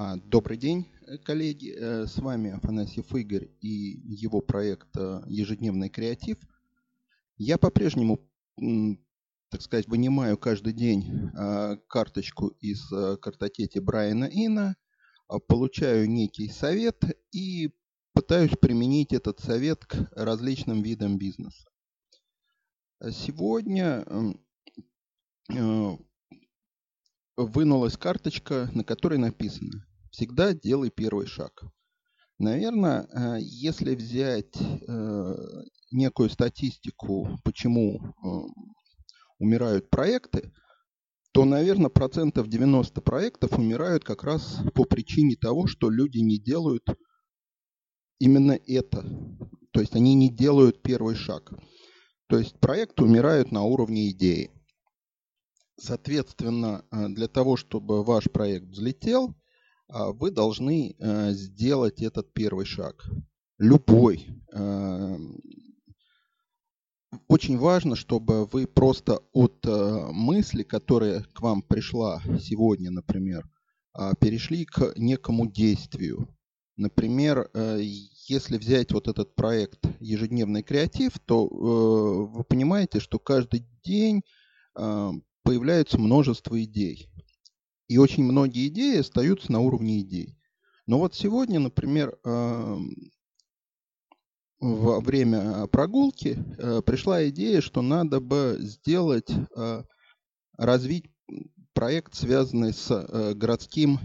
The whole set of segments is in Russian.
А, добрый день, э, коллеги. Э, с вами Афанасьев Игорь и его проект э, «Ежедневный креатив». Я по-прежнему, так сказать, вынимаю каждый день карточку из картотеки Брайана Ина, получаю некий совет и пытаюсь применить этот совет к различным видам бизнеса. Сегодня вынулась карточка, на которой написано всегда делай первый шаг. Наверное, э, если взять э, некую статистику, почему э, умирают проекты, то, наверное, процентов 90 проектов умирают как раз по причине того, что люди не делают именно это. То есть они не делают первый шаг. То есть проекты умирают на уровне идеи. Соответственно, для того, чтобы ваш проект взлетел – а, вы должны э, сделать этот первый шаг. Любой. Очень важно, чтобы вы просто от э, мысли, которая к вам пришла сегодня, например, перешли к некому действию. Например, э, если взять вот этот проект «Ежедневный креатив», то вы понимаете, что каждый день появляется множество идей. И очень многие идеи остаются на уровне идей. Но вот сегодня, например, эм, во время прогулки э, пришла идея, что надо бы сделать, э, развить проект, связанный с э, городским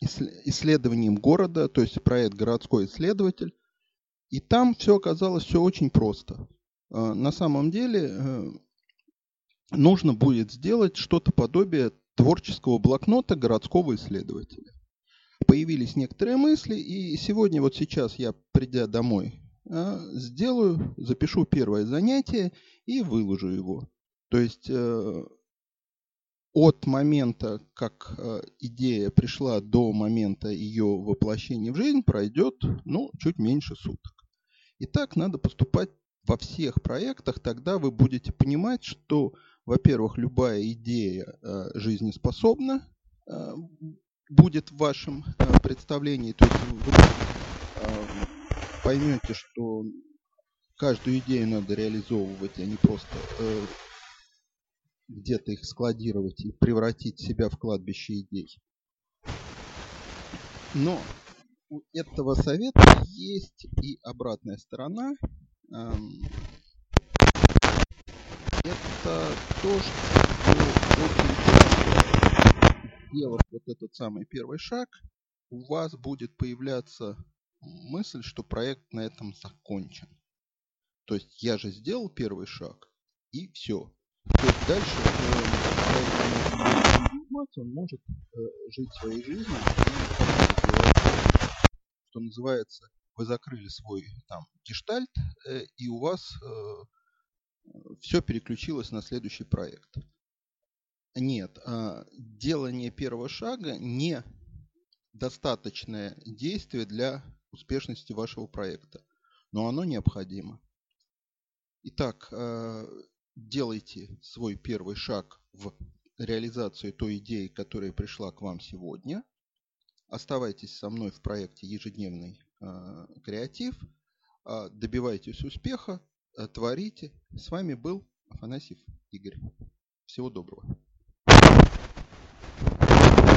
исследованием города, то есть проект «Городской исследователь». И там все оказалось все очень просто. На самом деле нужно будет сделать что-то подобие творческого блокнота городского исследователя. Появились некоторые мысли, и сегодня, вот сейчас я, придя домой, а, сделаю, запишу первое занятие и выложу его. То есть э, от момента, как э, идея пришла до момента ее воплощения в жизнь, пройдет ну, чуть меньше суток. И так надо поступать во всех проектах, тогда вы будете понимать, что во-первых, любая идея э, жизнеспособна э, будет в вашем э, представлении. То есть вы поймете, что каждую идею надо реализовывать, а не просто где-то их складировать и превратить себя в кладбище идей. Но у этого совета есть и обратная сторона. Это то, что очень сделав вот этот самый первый шаг, у вас будет появляться мысль, что проект на этом закончен. То есть я же сделал первый шаг, и все. То есть дальше э, он может э, жить своей жизнью, что называется, вы закрыли свой там гештальт, э, и у вас все переключилось на следующий проект. Нет, а, делание первого шага не достаточное действие для успешности вашего проекта, но оно необходимо. Итак, а, делайте свой первый шаг в реализацию той идеи, которая пришла к вам сегодня. Оставайтесь со мной в проекте «Ежедневный а, креатив». Добивайтесь успеха, творите. С вами был Афанасьев Игорь. Всего доброго.